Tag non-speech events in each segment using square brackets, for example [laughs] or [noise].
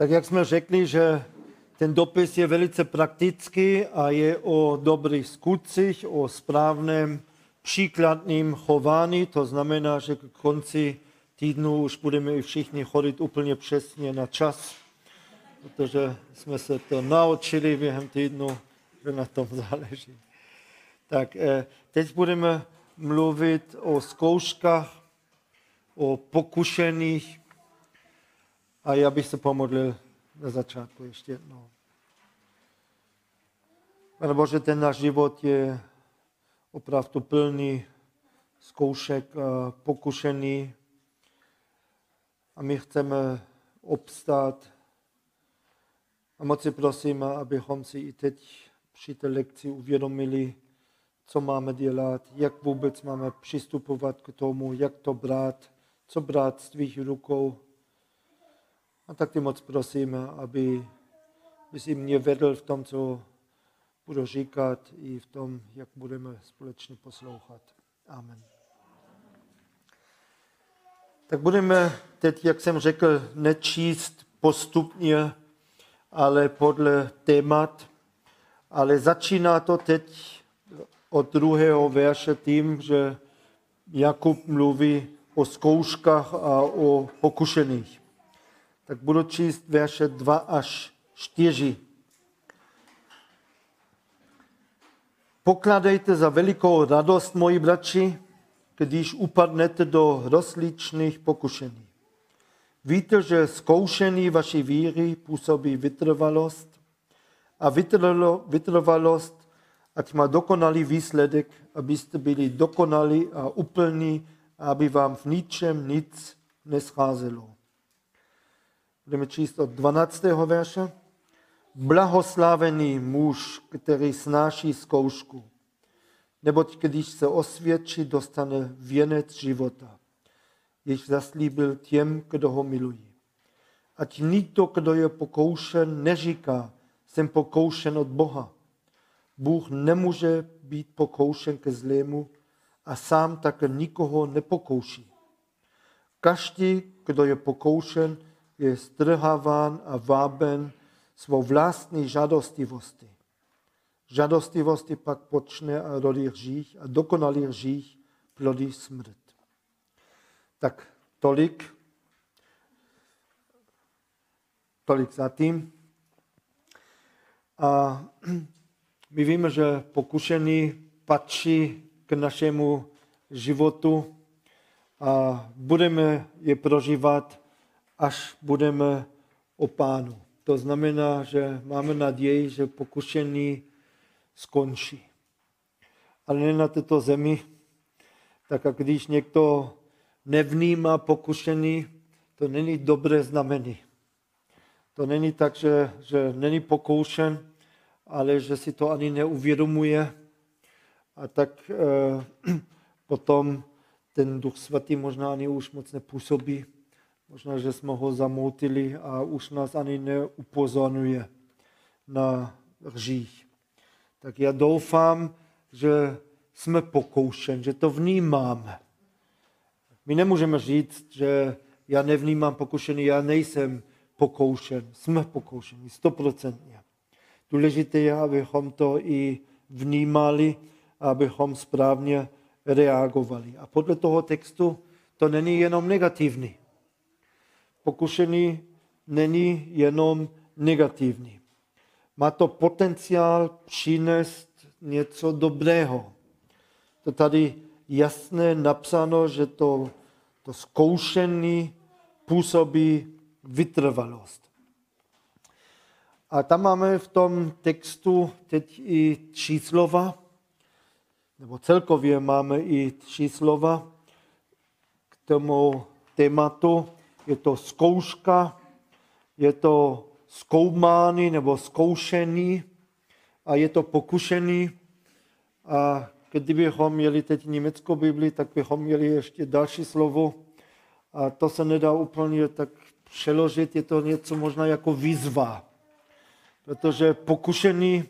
Tak jak jsme řekli, že ten dopis je velice praktický a je o dobrých skutcích, o správném příkladným chování. To znamená, že k konci týdnu už budeme i všichni chodit úplně přesně na čas, protože jsme se to naučili během týdnu, že na tom záleží. Tak eh, teď budeme mluvit o zkouškách, o pokušených a já bych se pomodlil na začátku ještě jednou. Pane Bože, ten náš život je opravdu plný zkoušek, pokušený a my chceme obstát. A moc si prosím, abychom si i teď při té lekci uvědomili, co máme dělat, jak vůbec máme přistupovat k tomu, jak to brát, co brát z tvých rukou. A tak ty moc prosím, aby bys i mě vedl v tom, co budu říkat, i v tom, jak budeme společně poslouchat. Amen. Tak budeme teď, jak jsem řekl, nečíst postupně, ale podle témat. Ale začíná to teď od druhého verše tím, že Jakub mluví o zkouškách a o pokušených. Tak budu číst verše 2 až 4. Pokladejte za velikou radost, moji bratři, když upadnete do rozličných pokušení. Víte, že zkoušení vaší víry působí vytrvalost a vytrvalost, ať má dokonalý výsledek, abyste byli dokonalí a úplní, aby vám v ničem nic nescházelo. Budeme číst od 12. verše. Blahoslavený muž, který snáší zkoušku, neboť když se osvědčí, dostane věnec života, jež zaslíbil těm, kdo ho milují. Ať nikdo, kdo je pokoušen, neříká, jsem pokoušen od Boha. Bůh nemůže být pokoušen ke zlému a sám také nikoho nepokouší. Každý, kdo je pokoušen, je strháván a váben svou vlastní žádostivosti. Žádostivosti pak počne a rodí hřích a dokonalý hřích plodí smrt. Tak tolik, tolik zatím. A [clears throat] my víme, že pokušení patří k našemu životu a budeme je prožívat, až budeme o pánu. To znamená, že máme naději, že pokušení skončí. Ale ne na této zemi, tak a když někdo nevnímá pokušení, to není dobré znamení. To není tak, že, že není pokoušen, ale že si to ani neuvědomuje. A tak eh, [clears throat] potom ten Duch Svatý možná ani už moc nepůsobí. Možná, že jsme ho zamoutili a už nás ani neupozorňuje na hřích. Tak já doufám, že jsme pokoušen, že to vnímáme. My nemůžeme říct, že já nevnímám pokušený, já nejsem pokoušen. Jsme pokoušeni, stoprocentně. Důležité je, abychom to i vnímali, abychom správně reagovali. A podle toho textu to není jenom negativní. Pokušení není jenom negativní. Má to potenciál přinést něco dobrého. To tady jasně napsáno, že to, to zkoušení působí vytrvalost. A tam máme v tom textu teď i tři slova, nebo celkově máme i tři slova k tomu tématu. Je to zkouška, je to zkoumání nebo zkoušení a je to pokušení. A kdybychom měli teď německou Bibli, tak bychom měli ještě další slovo. A to se nedá úplně tak přeložit, je to něco možná jako výzva protože pokušený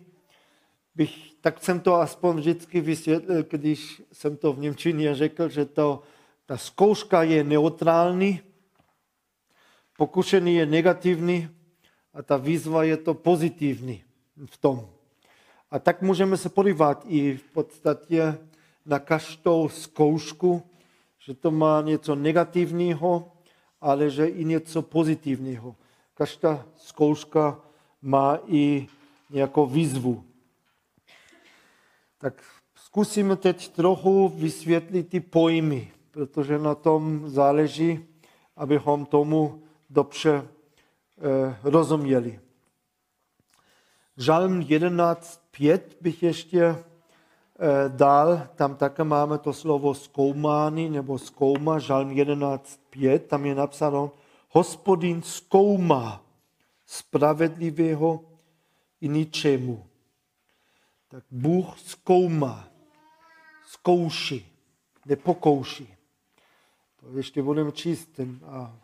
bych, tak jsem to aspoň vždycky vysvětlil, když jsem to v Němčině řekl, že to, ta zkouška je neutrální, pokušený je negativní a ta výzva je to pozitivní v tom. A tak můžeme se podívat i v podstatě na každou zkoušku, že to má něco negativního, ale že i něco pozitivního. Každá zkouška má i nějakou výzvu. Tak zkusíme teď trochu vysvětlit ty pojmy, protože na tom záleží, abychom tomu dobře eh, rozuměli. Žalm 11.5 bych ještě eh, dal, tam také máme to slovo zkoumání nebo zkouma, Žalm 11.5, tam je napsáno, hospodin zkoumá spravedlivého i ničemu. Tak Bůh zkoumá, zkouší, nepokouší. To ještě budeme číst ten, a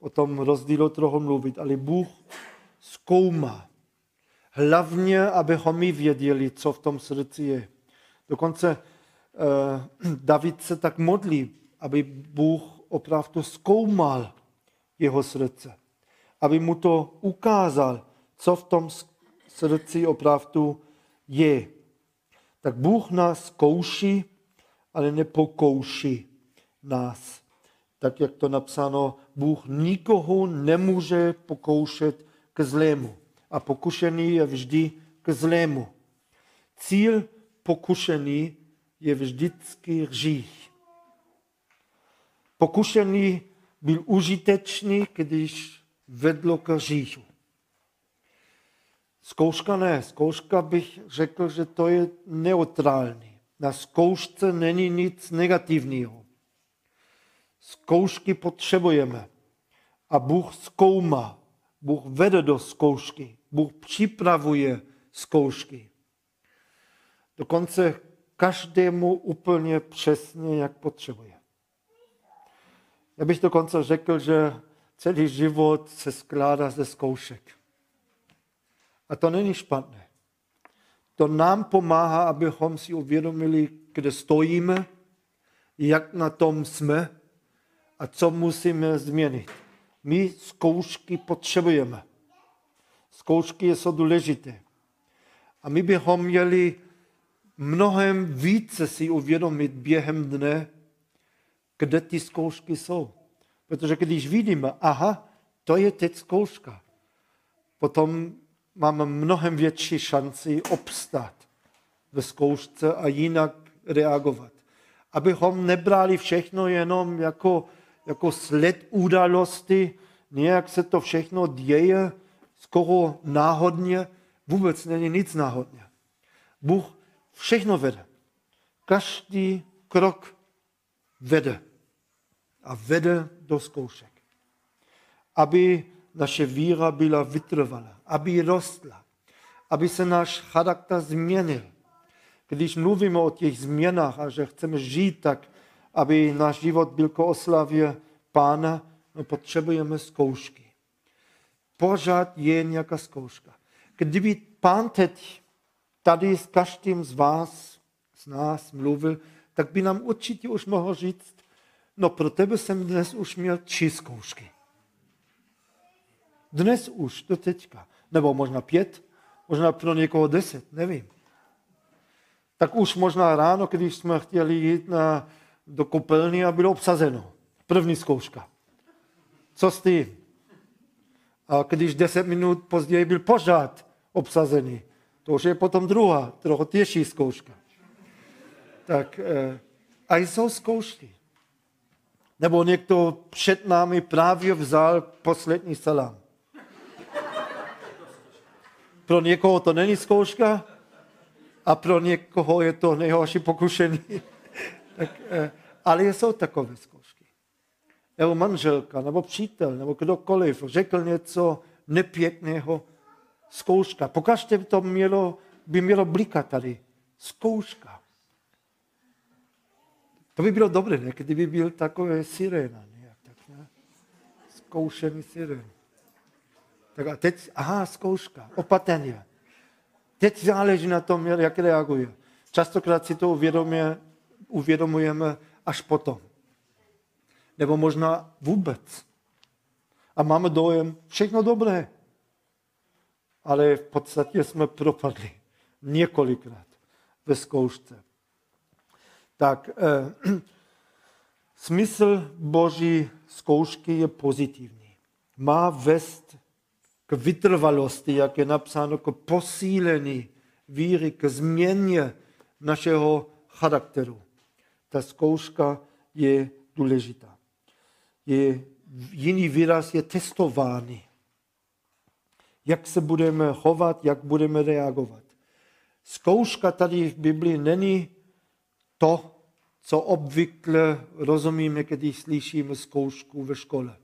o tom rozdílu trochu mluvit, ale Bůh zkoumá. Hlavně, abychom my věděli, co v tom srdci je. Dokonce eh, David se tak modlí, aby Bůh opravdu zkoumal jeho srdce. Aby mu to ukázal, co v tom srdci opravdu je. Tak Bůh nás zkouší, ale nepokouší nás. Tak, jak to napsáno, Bůh nikoho nemůže pokoušet k zlému. A pokušený je vždy k zlému. Cíl pokušený je vždycky hřích. Pokušený byl užitečný, když vedlo k hříchu. Zkouška ne. Zkouška bych řekl, že to je neutrální. Na zkoušce není nic negativního. Zkoušky potřebujeme. A Bůh zkoumá. Bůh vede do zkoušky. Bůh připravuje zkoušky. Dokonce každému úplně přesně, jak potřebuje. Já bych dokonce řekl, že celý život se skládá ze zkoušek. A to není špatné. To nám pomáhá, abychom si uvědomili, kde stojíme, jak na tom jsme a co musíme změnit. My zkoušky potřebujeme. Zkoušky jsou důležité. A my bychom měli mnohem více si uvědomit během dne, kde ty zkoušky jsou. Protože když vidíme, aha, to je teď zkouška, potom máme mnohem větší šanci obstát ve zkoušce a jinak reagovat. Abychom nebrali všechno jenom jako, jako sled události, nějak se to všechno děje, skoro náhodně, vůbec není nic náhodně. Bůh všechno vede. Každý krok vede. A vede do zkoušek. Aby naše víra byla vytrvalá, aby rostla, aby se náš charakter změnil. Když mluvíme o těch změnách a že chceme žít tak, aby náš život byl k oslavě Pána, no potřebujeme zkoušky. Pořád je nějaká zkouška. Kdyby Pán teď tady s každým z vás, z nás mluvil, tak by nám určitě už mohl říct, no pro tebe jsem dnes už měl tři zkoušky. Dnes už, do teďka. Nebo možná pět, možná pro někoho deset, nevím. Tak už možná ráno, když jsme chtěli jít na, do kopelny a bylo obsazeno. První zkouška. Co s tím? A když deset minut později byl pořád obsazený, to už je potom druhá, trochu těžší zkouška. Tak eh, a jsou zkoušky. Nebo někdo před námi právě vzal poslední salám. Pro někoho to není zkouška a pro někoho je to nejhorší pokušení. [laughs] tak, eh, ale jsou takové zkoušky. Nebo manželka, nebo přítel, nebo kdokoliv řekl něco nepěkného, zkouška. Pokaždé by to mělo, by mělo blikat tady. Zkouška. To by bylo dobré, ne? kdyby byl takové sirena. Nějak, tak, ne? Zkoušený siren. Tak a teď, aha, zkouška, opatrně. Teď záleží na tom, jak reaguje. Častokrát si to uvědomuje, uvědomujeme až potom. Nebo možná vůbec. A máme dojem, všechno dobré. ale v podstatě jsme propadli několikrát ve zkoušce. Tak eh, [clears throat] smysl boží zkoušky je pozitivní. Má vést k vytrvalosti, jak je napsáno, k posílení víry, k změně našeho charakteru. Ta zkouška je důležitá. Je, jiný výraz je testování. Jak se budeme chovat, jak budeme reagovat. Zkouška tady v Biblii není to, co obvykle rozumíme, když slyšíme zkoušku ve škole.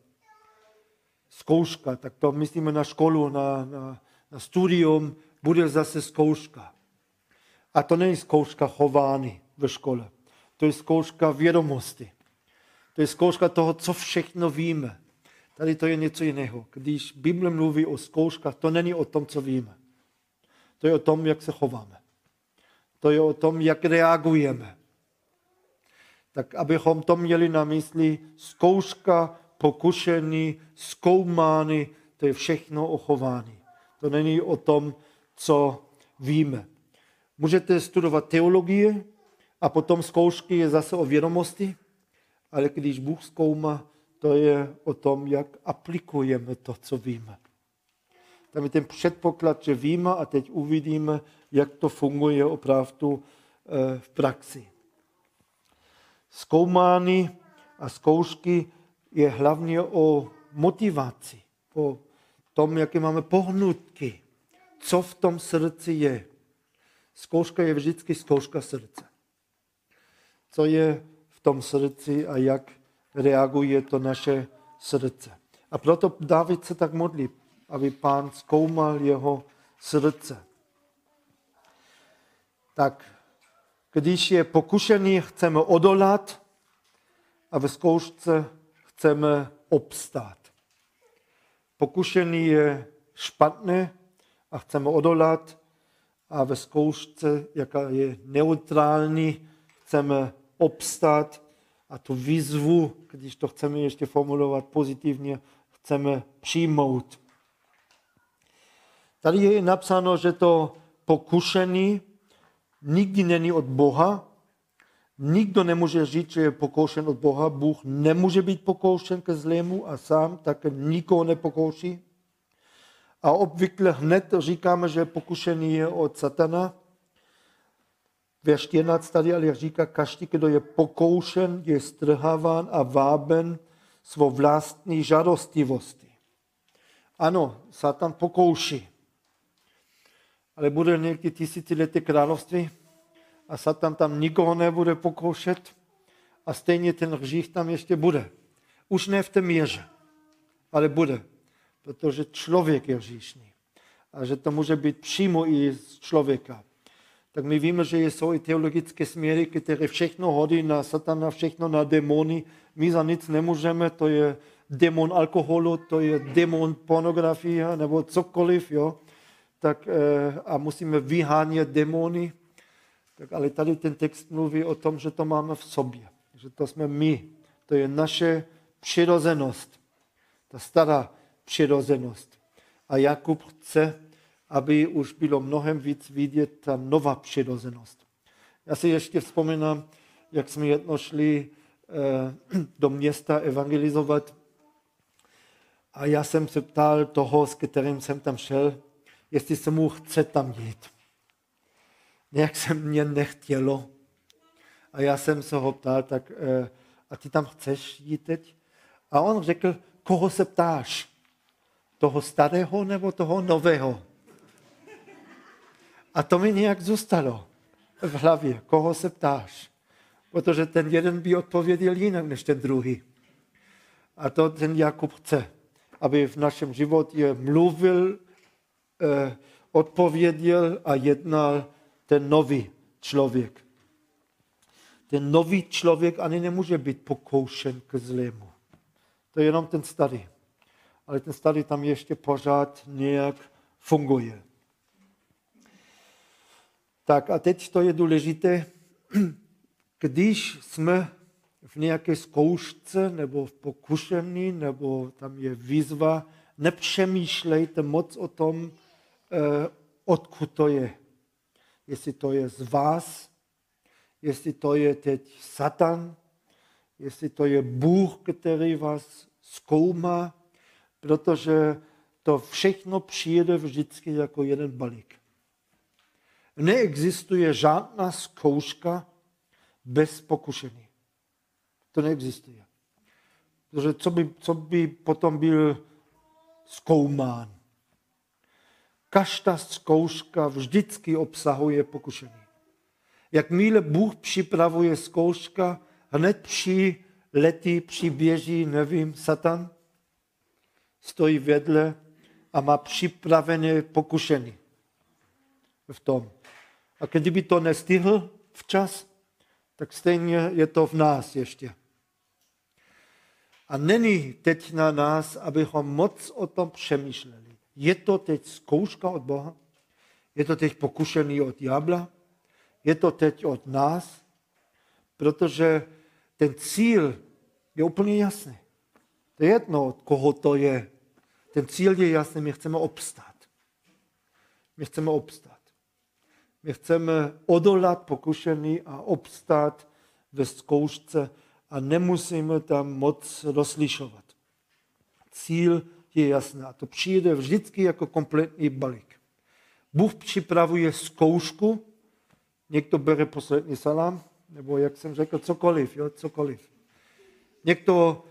Zkouška, tak to myslíme na školu, na, na, na studium, bude zase zkouška. A to není zkouška chování ve škole. To je zkouška vědomosti. To je zkouška toho, co všechno víme. Tady to je něco jiného. Když Bible mluví o zkouškách, to není o tom, co víme. To je o tom, jak se chováme. To je o tom, jak reagujeme. Tak abychom to měli na mysli, zkouška, pokušení, zkoumání, to je všechno o chování. To není o tom, co víme. Můžete studovat teologii a potom zkoušky je zase o vědomosti, ale když Bůh zkoumá, to je o tom, jak aplikujeme to, co víme. Tam je ten předpoklad, že víme a teď uvidíme, jak to funguje opravdu eh, v praxi. Zkoumání a zkoušky je hlavně o motivaci, o tom, jaké máme pohnutky, co v tom srdci je. Zkouška je vždycky zkouška srdce. Co je v tom srdci a jak reaguje to naše srdce. A proto David se tak modlí, aby pán zkoumal jeho srdce. Tak, když je pokušený, chceme odolat a ve zkoušce chceme obstát. Pokušený je špatné a chceme odolat a ve zkoušce, jaká je neutrální, chceme obstát a tu výzvu, když to chceme ještě formulovat pozitivně, chceme přijmout. Tady je napsáno, že to pokušení nikdy není od Boha. Nikdo nemůže říct, že je pokoušen od Boha. Bůh nemůže být pokoušen ke zlému a sám také nikoho nepokouší. A obvykle hned říkáme, že pokušení je od satana. Verš 14 tady ale říká, každý, kdo je pokoušen, je strháván a váben svou vlastní žadostivosti. Ano, Satan pokouší. Ale bude někdy tisícileté království a Satan tam nikoho nebude pokoušet a stejně ten hřích tam ještě bude. Už ne v té míře, ale bude, protože člověk je hříšný. A že to může být přímo i z člověka tak my víme, že jsou i teologické směry, které všechno hodí na satana, všechno na démony. My za nic nemůžeme, to je démon alkoholu, to je démon pornografie nebo cokoliv, jo. Tak, eh, a musíme vyhánět démony. Tak, ale tady ten text mluví o tom, že to máme v sobě, že to jsme my. To je naše přirozenost, ta stará přirozenost. A Jakub chce, aby už bylo mnohem víc vidět ta nová přirozenost. Já si ještě vzpomínám, jak jsme jedno šli eh, [clears throat] do města evangelizovat a já jsem se ptal toho, s kterým jsem tam šel, jestli se mu chce tam jít. Nějak se mě nechtělo. A já jsem se ho ptal, tak eh, a ty tam chceš jít teď? A on řekl, koho se ptáš? Toho starého nebo toho nového? A to mi nějak zůstalo v hlavě, koho se ptáš. Protože ten jeden by odpověděl jinak než ten druhý. A to ten Jakub chce, aby v našem životě mluvil, eh, odpověděl a jednal ten nový člověk. Ten nový člověk ani nemůže být pokoušen k zlému. To je jenom ten starý. Ale ten starý tam ještě pořád nějak funguje. Tak a teď to je důležité, [clears throat] když jsme v nějaké zkoušce nebo v pokušení, nebo tam je výzva, nepřemýšlejte moc o tom, eh, odkud to je. Jestli to je z vás, jestli to je teď Satan, jestli to je Bůh, který vás zkoumá, protože to všechno přijde vždycky jako jeden balík. Neexistuje žádná zkouška bez pokušení. To neexistuje. Protože co by, co by potom byl zkoumán? Každá zkouška vždycky obsahuje pokušení. Jakmile Bůh připravuje zkouška, hned při letí, přiběží, nevím, Satan, stojí vedle a má připravené pokušení v tom. A kdyby to nestihl včas, tak stejně je to v nás ještě. A není teď na nás, abychom moc o tom přemýšleli. Je to teď zkouška od Boha? Je to teď pokušený od diabla? Je to teď od nás? Protože ten cíl je úplně jasný. To je jedno, od koho to je. Ten cíl je jasný, my chceme obstát. My chceme obstát. My chceme odolat pokušení a obstát ve zkoušce a nemusíme tam moc rozlišovat. Cíl je jasný a to přijde vždycky jako kompletní balík. Bůh připravuje zkoušku, někdo bere poslední salám, nebo jak jsem řekl, cokoliv, jo, cokoliv. Někdo,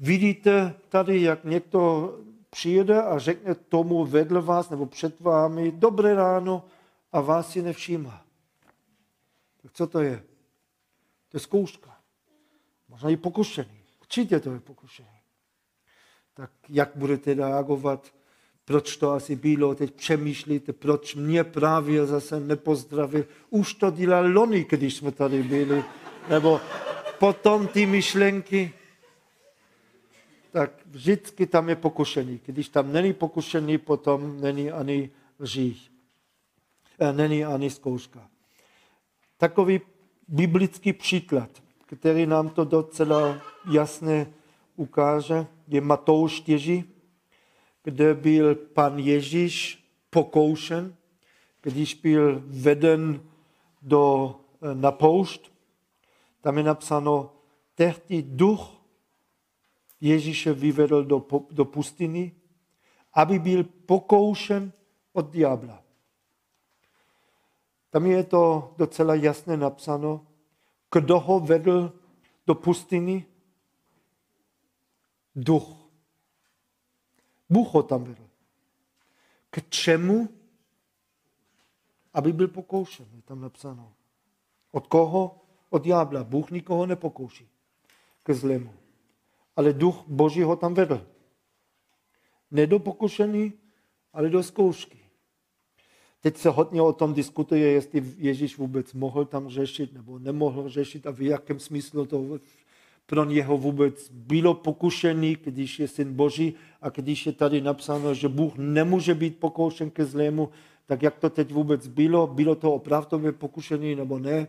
vidíte tady, jak někdo přijede a řekne tomu vedle vás nebo před vámi, dobré ráno, a vás si nevšímá. Tak co to je? To je zkouška. Možná i pokušení. Určitě to je pokušení. Tak jak budete reagovat? Proč to asi bylo? Teď přemýšlíte, proč mě právě zase nepozdravil. Už to dělal Loni, když jsme tady byli. Nebo potom ty myšlenky. Tak vždycky tam je pokušení. Když tam není pokušení, potom není ani lží. E, není ani zkouška. Takový biblický příklad, který nám to docela jasně ukáže, je Matouš 4, kde byl pan Ježíš pokoušen, když byl veden do, e, na poušť. Tam je napsáno, tehdy duch Ježíše vyvedl do, do pustiny, aby byl pokoušen od diabla. Tam je to docela jasně napsáno, kdo ho vedl do pustiny? Duch. Bůh ho tam vedl. K čemu? Aby byl pokoušen, je tam napsáno. Od koho? Od ďábla. Bůh nikoho nepokouší ke zlému. Ale duch Boží ho tam vedl. Ne do pokušení, ale do zkoušky. Teď se hodně o tom diskutuje, jestli Ježíš vůbec mohl tam řešit nebo nemohl řešit a v jakém smyslu to pro něho vůbec bylo pokušený, když je syn Boží a když je tady napsáno, že Bůh nemůže být pokoušen ke zlému, tak jak to teď vůbec bylo? Bylo to opravdové pokušení nebo ne?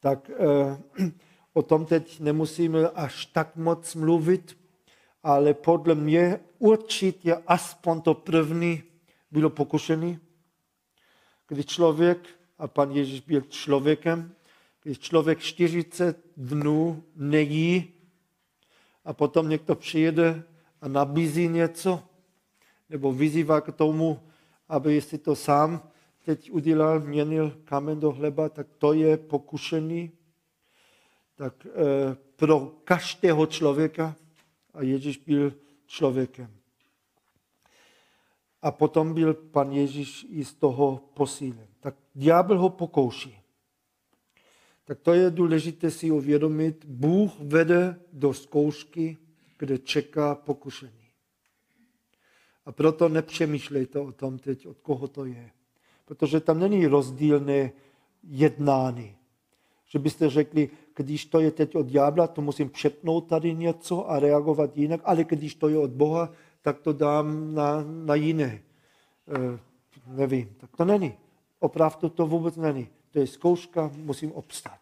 Tak eh, [clears throat] o tom teď nemusíme až tak moc mluvit, ale podle mě určitě aspoň to první bylo pokušení kdy člověk, a pan Ježíš byl člověkem, když člověk 40 dnů nejí a potom někdo přijede a nabízí něco, nebo vyzývá k tomu, aby si to sám teď udělal, měnil kamen do chleba, tak to je pokušení. Tak e, pro každého člověka, a Ježíš byl člověkem. A potom byl pan Ježíš i z toho posílen. Tak ďábel ho pokouší. Tak to je důležité si uvědomit. Bůh vede do zkoušky, kde čeká pokušení. A proto nepřemýšlejte o tom teď, od koho to je. Protože tam není rozdílné jednání. Že byste řekli, když to je teď od ďábla, to musím přepnout tady něco a reagovat jinak, ale když to je od Boha, tak to dám na, na jiné. E, nevím, tak to není. Opravdu to vůbec není. To je zkouška, musím obstát.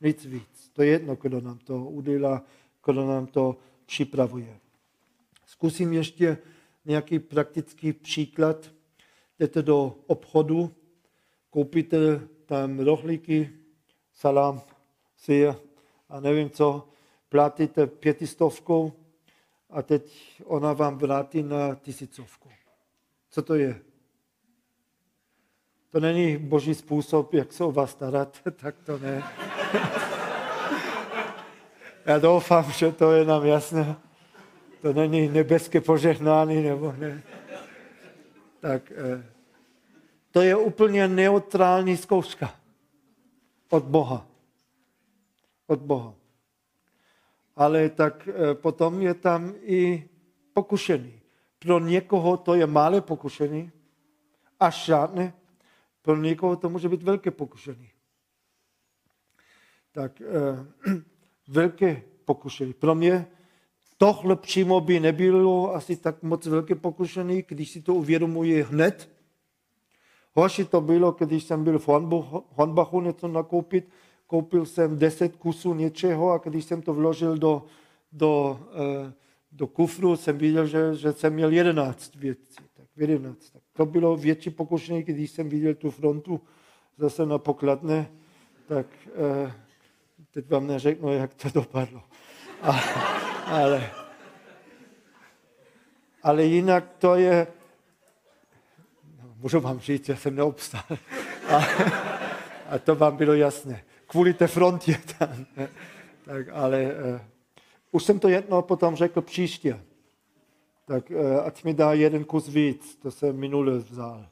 Nic víc. To je jedno, kdo nám to udělá, kdo nám to připravuje. Zkusím ještě nějaký praktický příklad. jdete do obchodu, koupíte tam rohlíky, salám, sír a nevím co, platíte pětistovkou a teď ona vám vrátí na tisícovku. Co to je? To není boží způsob, jak se o vás starat, [laughs] tak to ne. Já doufám, že to je nám jasné. To není nebeské požehnání, nebo ne. Tak eh, to je úplně neutrální zkouška od Boha. Od Boha. Ale tak eh, potom je tam i pokušený. Pro někoho to je malé pokušení, až žádné. Pro někoho to může být velké pokušení. Tak eh, [clears throat] velké pokušení. Pro mě tohle přímo by nebylo asi tak moc velké pokušení, když si to uvědomuji hned. Horší to bylo, když jsem byl v Hornbachu něco nakoupit, koupil jsem 10 kusů něčeho a když jsem to vložil do, do, eh, do kufru, jsem viděl, že, že jsem měl 11 věcí. Tak 11. Tak to bylo větší pokušení, když jsem viděl tu frontu zase na pokladne, tak eh, teď vám neřeknu, jak to dopadlo. A, ale, ale jinak to je, no, můžu vám říct, že jsem neobstál. A, a to vám bylo jasné. Kvůli té frontě [laughs] tam. Tak, ale uh, už jsem to jedno potom řekl příště. Tak uh, ať mi dá jeden kus víc, to jsem minule vzal.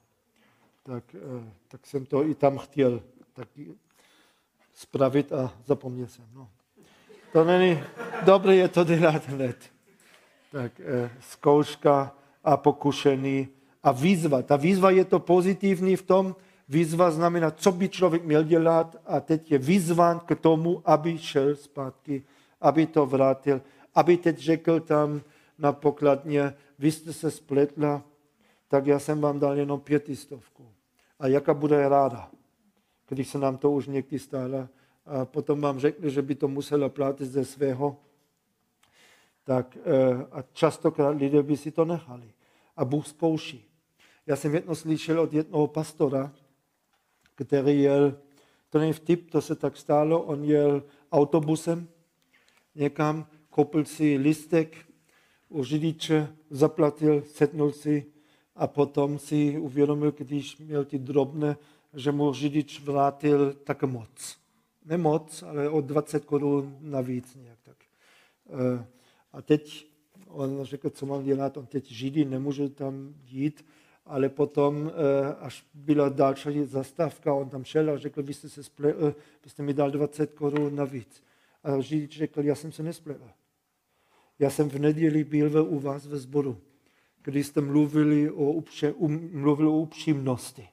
Tak, uh, tak jsem to i tam chtěl taky spravit a zapomněl jsem. No. To není dobré, je to dělat hned. Tak eh, zkouška a pokušení a výzva. Ta výzva je to pozitivní v tom, výzva znamená, co by člověk měl dělat a teď je vyzván k tomu, aby šel zpátky, aby to vrátil, aby teď řekl tam na pokladně, vy jste se spletla, tak já jsem vám dal jenom pětistovku. A jaká bude ráda, když se nám to už někdy stalo, a potom vám řekne, že by to musela platit ze svého, tak eh, a častokrát lidé by si to nechali. A Bůh zkouší. Já jsem jedno slyšel od jednoho pastora, který jel, to není vtip, to se tak stalo, on jel autobusem někam, koupil si listek u řidiče, zaplatil, setnul si a potom si uvědomil, když měl ty drobné, že mu řidič vrátil tak moc nemoc, ale o 20 korun navíc nějak tak. Eh, a teď on řekl, co mám dělat, on teď židí, nemůže tam jít, ale potom, eh, až byla další zastávka, on tam šel a řekl, vy jste se spletl, vy jste mi dal 20 korun navíc. A řidič řekl, já jsem se nespletl. Já jsem v neděli byl u vás ve sboru, když jste mluvili o, upře, um, mluvili o upřímnosti.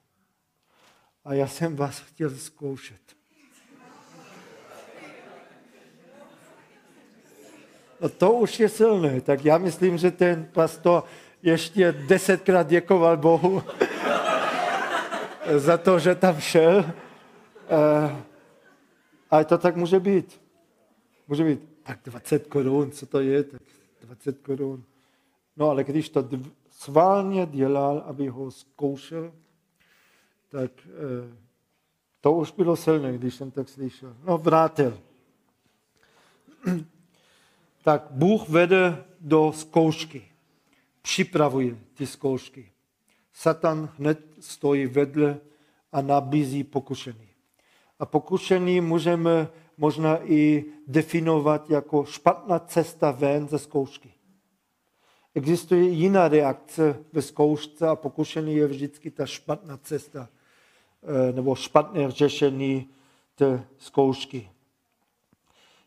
A já jsem vás chtěl zkoušet. No to už je silné. Tak já myslím, že ten pastor ještě desetkrát děkoval Bohu za to, že tam šel. Eh, a to tak může být. Může být, tak 20 korun, co to je, tak 20 korun. No ale když to sválně dělal, aby ho zkoušel, tak eh, to už bylo silné, když jsem tak slyšel. No vrátil tak Bůh vede do zkoušky. Připravuje ty zkoušky. Satan hned stojí vedle a nabízí pokušení. A pokušení můžeme možná i definovat jako špatná cesta ven ze zkoušky. Existuje jiná reakce ve zkoušce a pokušení je vždycky ta špatná cesta eh, nebo špatné řešení té zkoušky.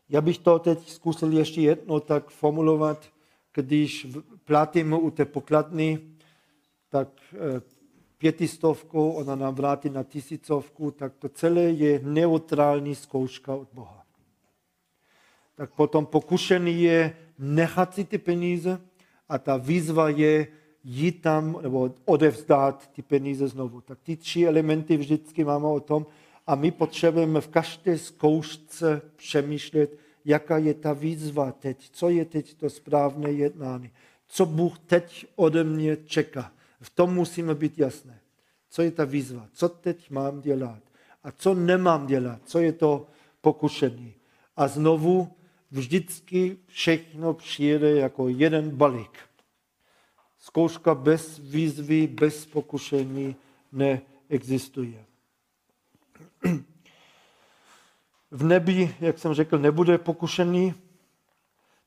Já bych to teď zkusil ještě jedno tak formulovat, když platíme u té pokladny, tak eh, pětistovku, ona nám vrátí na tisícovku, tak to celé je neutrální zkouška od Boha. Tak potom pokušený je nechat si ty peníze a ta výzva je jít tam nebo odevzdat ty peníze znovu. Tak ty tři elementy vždycky máme o tom, a my potřebujeme v každé zkoušce přemýšlet, jaká je ta výzva teď, co je teď to správné jednání, co Bůh teď ode mě čeká. V tom musíme být jasné. Co je ta výzva? Co teď mám dělat? A co nemám dělat? Co je to pokušení? A znovu vždycky všechno přijede jako jeden balík. Zkouška bez výzvy, bez pokušení neexistuje. V nebi, jak jsem řekl, nebude pokušení,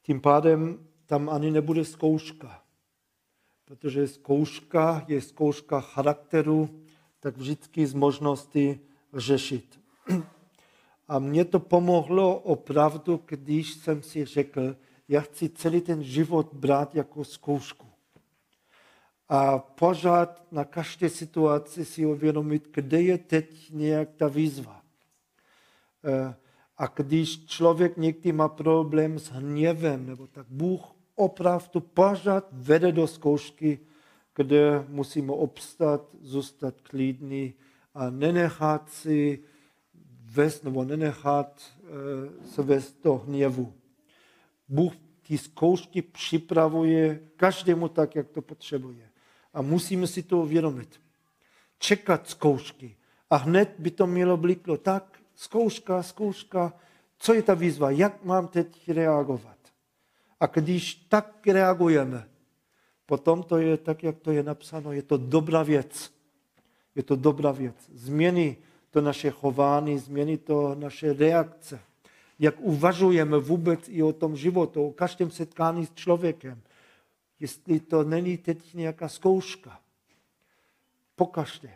tím pádem tam ani nebude zkouška. Protože zkouška je zkouška charakteru, tak vždycky z možnosti řešit. [clears throat] A mě to pomohlo opravdu, když jsem si řekl, já chci celý ten život brát jako zkoušku. A pořád na každé situaci si uvědomit, kde je teď nějak ta výzva. Eh, a když člověk někdy má problém s hněvem, nebo tak Bůh opravdu pořád vede do zkoušky, kde musíme obstat, zůstat klidný a nenechat si vést nebo nenechat eh, se vést do hněvu. Bůh ty zkoušky připravuje každému tak, jak to potřebuje. A musíme si to uvědomit. Čekat zkoušky. A hned by to mělo bliklo tak, zkouška, zkouška, co je ta výzva, jak mám teď reagovat. A když tak reagujeme, potom to je tak, jak to je napsáno, je to dobrá věc. Je to dobrá věc. Změní to naše chování, změní to naše reakce. Jak uvažujeme vůbec i o tom životu, o každém setkání s člověkem. Jestli to není teď nějaká zkouška. Pokaždé.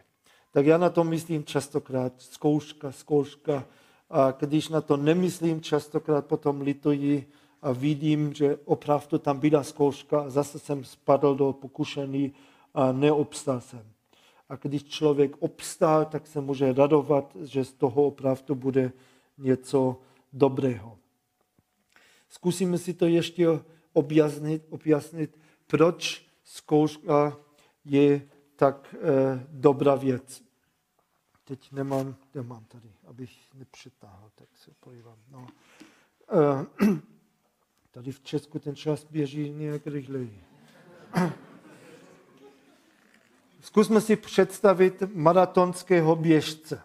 Tak já na to myslím častokrát. Zkouška, zkouška. A když na to nemyslím, častokrát potom lituji a vidím, že opravdu tam byla zkouška a zase jsem spadl do pokušení a neobstal jsem. A když člověk obstál, tak se může radovat, že z toho opravdu bude něco dobrého. Zkusíme si to ještě objasnit, objasnit proč zkouška je tak eh, dobrá věc. Teď nemám, nemám tady, abych nepřetáhl, tak se podívám. No. Eh, [clears throat] tady v Česku ten čas běží nějak rychleji. [clears throat] Zkusme si představit maratonského běžce.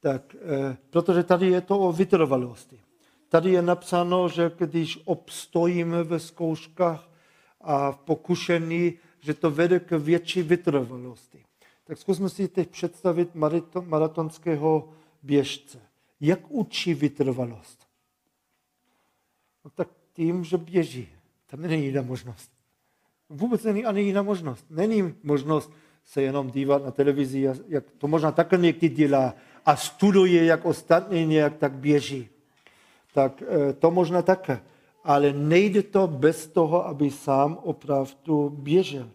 Tak, eh, protože tady je to o vytrvalosti. Tady je napsáno, že když obstojíme ve zkouškách a v pokušení, že to vede k větší vytrvalosti. Tak zkusme si teď představit maratonského běžce. Jak učí vytrvalost? No tak tím, že běží. Tam není jiná možnost. Vůbec není ani jiná možnost. Není možnost se jenom dívat na televizi, jak to možná také někdy dělá a studuje, jak ostatní nějak tak běží. Tak eh, to možná také. Ale nejde to bez toho, aby sám opravdu běžel.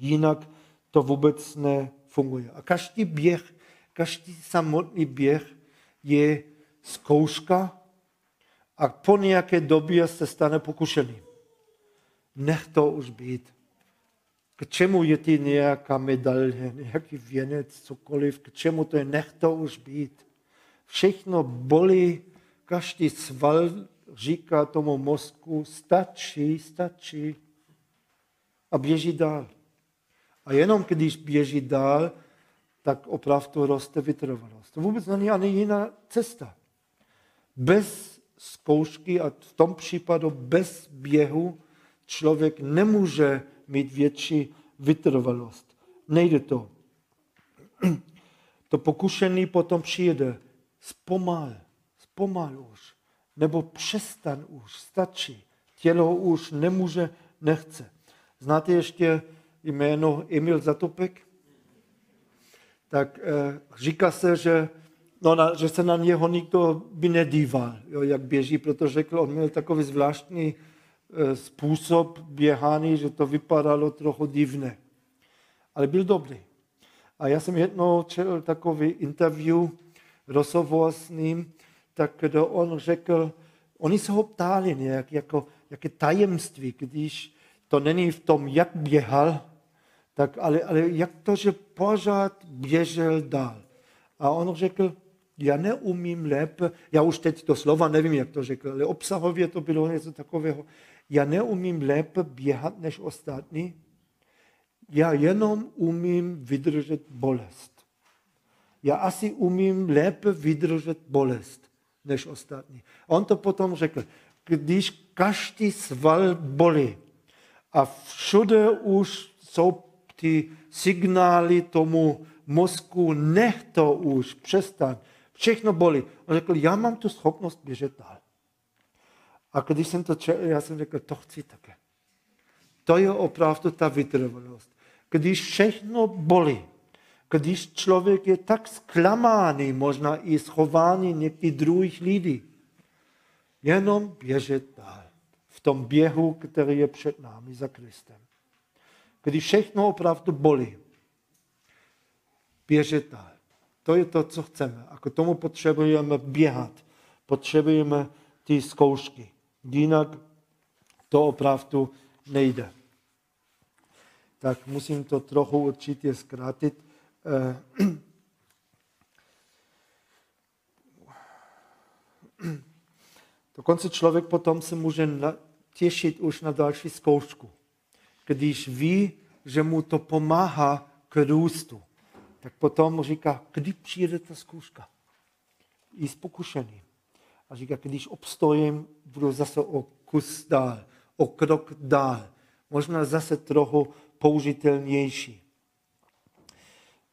Jinak to vůbec nefunguje. A každý běh, každý samotný běh je zkouška a po nějaké době se stane pokušený nech to už být. K čemu je ti nějaká medaile, nějaký věnec, cokoliv, k čemu to je, nech to už být. Všechno bolí, každý sval říká tomu mozku, stačí, stačí a běží dál. A jenom když běží dál, tak opravdu roste vytrvalost. To vůbec není ani jiná cesta. Bez zkoušky a v tom případu bez běhu člověk nemůže mít větší vytrvalost. Nejde to. To pokušení potom přijde. Zpomal, zpomal už. Nebo přestan už, stačí. Tělo už nemůže, nechce. Znáte ještě jméno Emil Zatopek? Tak eh, říká se, že, no, na, že se na něho nikdo by nedíval, jo, jak běží, protože řekl, on měl takový zvláštní E, způsob běhání, že to vypadalo trochu divné. Ale byl dobrý. A já jsem jednou četl takový interview, rozhovor s ním, tak kdo on řekl, oni se ho ptali nějak, jako, jaké tajemství, když to není v tom, jak běhal, tak ale, ale jak to, že pořád běžel dál. A on řekl, já neumím lépe, já už teď to slova nevím, jak to řekl, ale obsahově to bylo něco takového, já neumím lépe běhat než ostatní. já jenom umím vydržet bolest. Já asi umím lépe vydržet bolest než ostatní. On to potom řekl, když každý sval bolí a všude už jsou ty signály tomu mozku, nech to už, přestan, všechno bolí. On řekl, já mám tu schopnost běžet dál. A když jsem to četl, já jsem řekl, to chci také. To je opravdu ta vytrvalost. Když všechno bolí, když člověk je tak zklamaný, možná i schování některých druhých lidí, jenom běžet dál. V tom běhu, který je před námi za Kristem. Když všechno opravdu bolí, běžet dál. To je to, co chceme. A k tomu potřebujeme běhat. Potřebujeme ty zkoušky. Jinak to opravdu nejde. Tak musím to trochu určitě zkrátit. Eh, dokonce člověk potom se může těšit už na další zkoušku. Když ví, že mu to pomáhá k růstu, tak potom říká, kdy přijde ta zkouška. I s pokušením. A říká, když obstojím, budu zase o kus dál, o krok dál. Možná zase trochu použitelnější.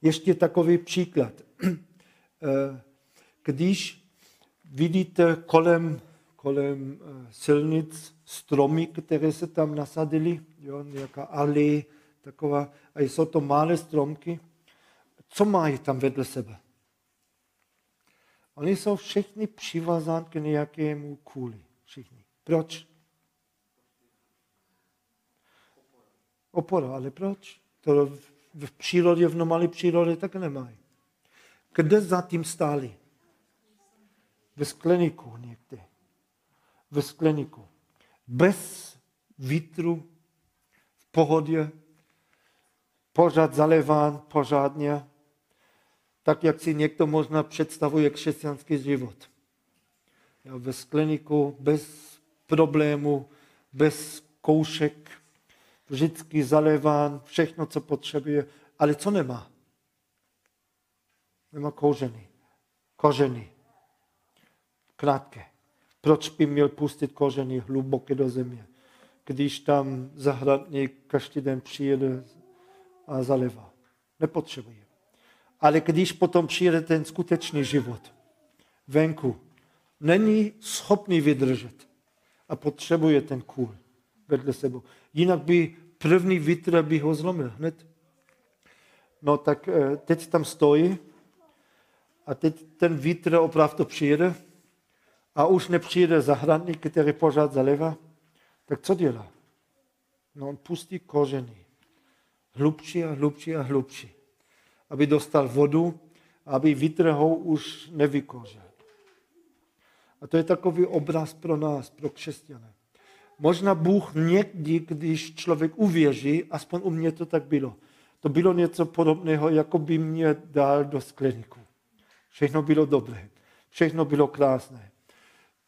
Ještě takový příklad. [clears throat] Eh, když vidíte kolem, kolem eh, silnic stromy, které se tam nasadily, jo, nějaká alej, taková, a jsou to malé stromky, co mají tam vedle sebe? Oni jsou všichni přivázáni k nějakému kůli. Všichni. Proč? Opora, ale proč? To v přírodě, v normální přírodě tak nemají. Kde zatím stáli? Ve skleníku někde. Ve skleníku. Bez vítru, v pohodě, pořád zaleván, pořádně, tak jak si někdo možná představuje křesťanský život. Ve skleníku, bez problému, bez koušek, vždycky zaleván, všechno, co potřebuje, ale co nemá? Nemá kořeny. Kořeny. Krátké. Proč by měl pustit kořeny hluboké do země, když tam zahradník každý den přijede a zalevá? Nepotřebuje. Ale když potom přijede ten skutečný život venku, není schopný vydržet a potřebuje ten kůl vedle sebou. Jinak by první vítr by ho zlomil hned. No tak eh, teď tam stojí a teď ten vítr opravdu přijede a už nepřijede zahradník, který pořád zaleva. Tak co dělá? No on pustí kořeny. Hlubší a hlubší a hlubší. Aby dostal vodu, aby vítr ho už nevykořil. A to je takový obraz pro nás, pro křesťané. Možná Bůh někdy, když člověk uvěří, aspoň u mě to tak bylo, to bylo něco podobného, jako by mě dal do skleníku. Všechno bylo dobré, všechno bylo krásné,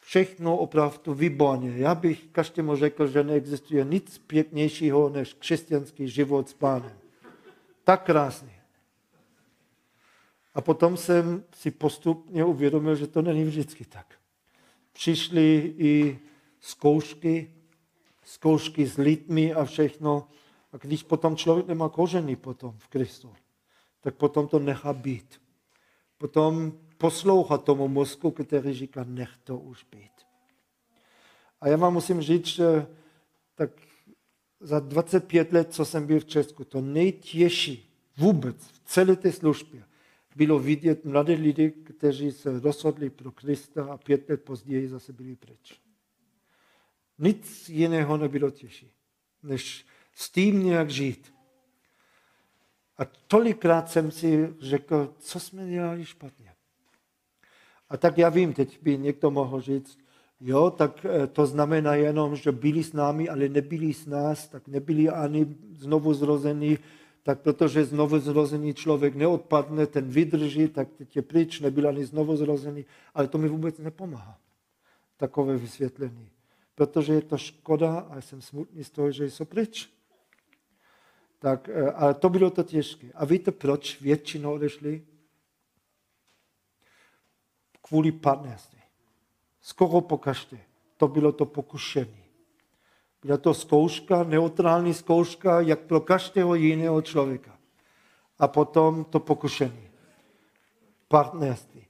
všechno opravdu výborně. Já bych každému řekl, že neexistuje nic pěknějšího než křesťanský život s pánem. Tak krásný. A potom jsem si postupně uvědomil, že to není vždycky tak. Přišly i zkoušky, zkoušky s lidmi a všechno. A když potom člověk nemá kořeny potom v Kristu, tak potom to nechá být. Potom poslouchá tomu mozku, který říká, nech to už být. A já vám musím říct, že tak za 25 let, co jsem byl v Česku, to nejtěžší vůbec v celé té službě bylo vidět mladé lidi, kteří se rozhodli pro Krista a pět let později zase byli pryč. Nic jiného nebylo těžší, než s tím nějak žít. A tolikrát jsem si řekl, co jsme dělali špatně. A tak já vím, teď by někdo mohl říct, jo, tak eh, to znamená jenom, že byli s námi, ale nebyli s nás, tak nebyli ani znovu zrození, tak protože znovu zrozený člověk neodpadne, ten vydrží, tak teď je pryč, nebyl ani znovu zrozený, ale to mi vůbec nepomáhá. Takové vysvětlení protože je to škoda a jsem smutný z toho, že jsou pryč. Tak, eh, ale to bylo to těžké. A víte, proč většinou odešli? Kvůli partnerství. Skoro pokaždé. To bylo to pokušení. Byla to zkouška, neutrální zkouška, jak pro každého jiného člověka. A potom to pokušení. Partnerství.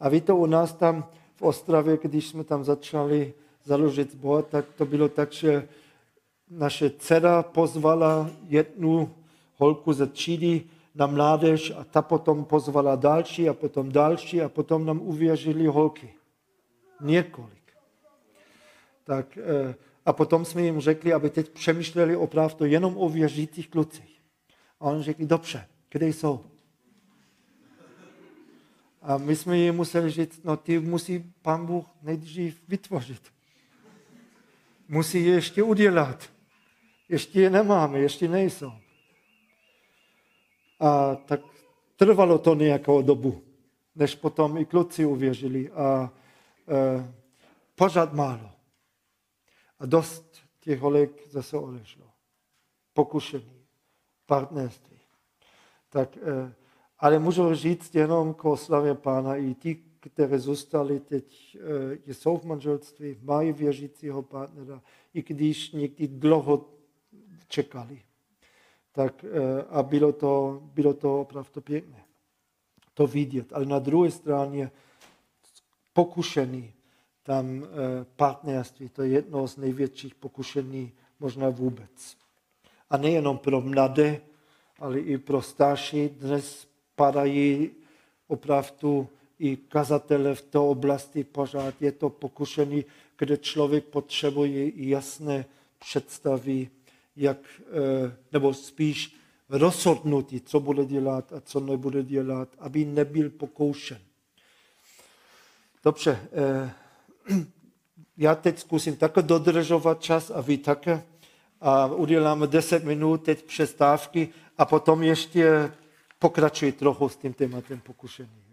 A víte, u nás tam v Ostravě, když jsme tam začali založit zbor, tak to bylo tak, že naše dcera pozvala jednu holku ze třídy na mládež a ta potom pozvala další a potom další a potom nám uvěřili holky. Několik. Tak, eh, a potom jsme jim řekli, aby teď přemýšleli opravdu jenom o věřících klucích. A oni řekli, dobře, kde jsou? A my jsme jim museli říct, no ty musí pán Bůh nejdřív vytvořit. Musí je ještě udělat. Ještě je nemáme, ještě nejsou. A tak trvalo to nějakou dobu, než potom i kluci uvěřili. A e, pořád málo. A dost těch holek zase odešlo. Pokušení, partnerství. Tak, e, ale můžu říct jenom k oslavě pána i ti, které zůstali teď, e, jsou v manželství, mají věřícího partnera, i když někdy dlouho čekali. Tak, e, a bylo to, bylo to opravdu pěkné to vidět. Ale na druhé straně pokušení tam e, partnerství, to je jedno z největších pokušení možná vůbec. A nejenom pro mladé, ale i pro starší. Dnes padají opravdu i kazatele v té oblasti pořád. Je to pokušení, kde člověk potřebuje jasné představy jak, eh, nebo spíš rozhodnutí, co bude dělat a co nebude dělat, aby nebyl pokoušen. Dobře, eh, [clears throat] já teď zkusím také dodržovat čas a vy také. A uděláme 10 minut teď přestávky a potom ještě pokračuji trochu s tím tématem pokušení.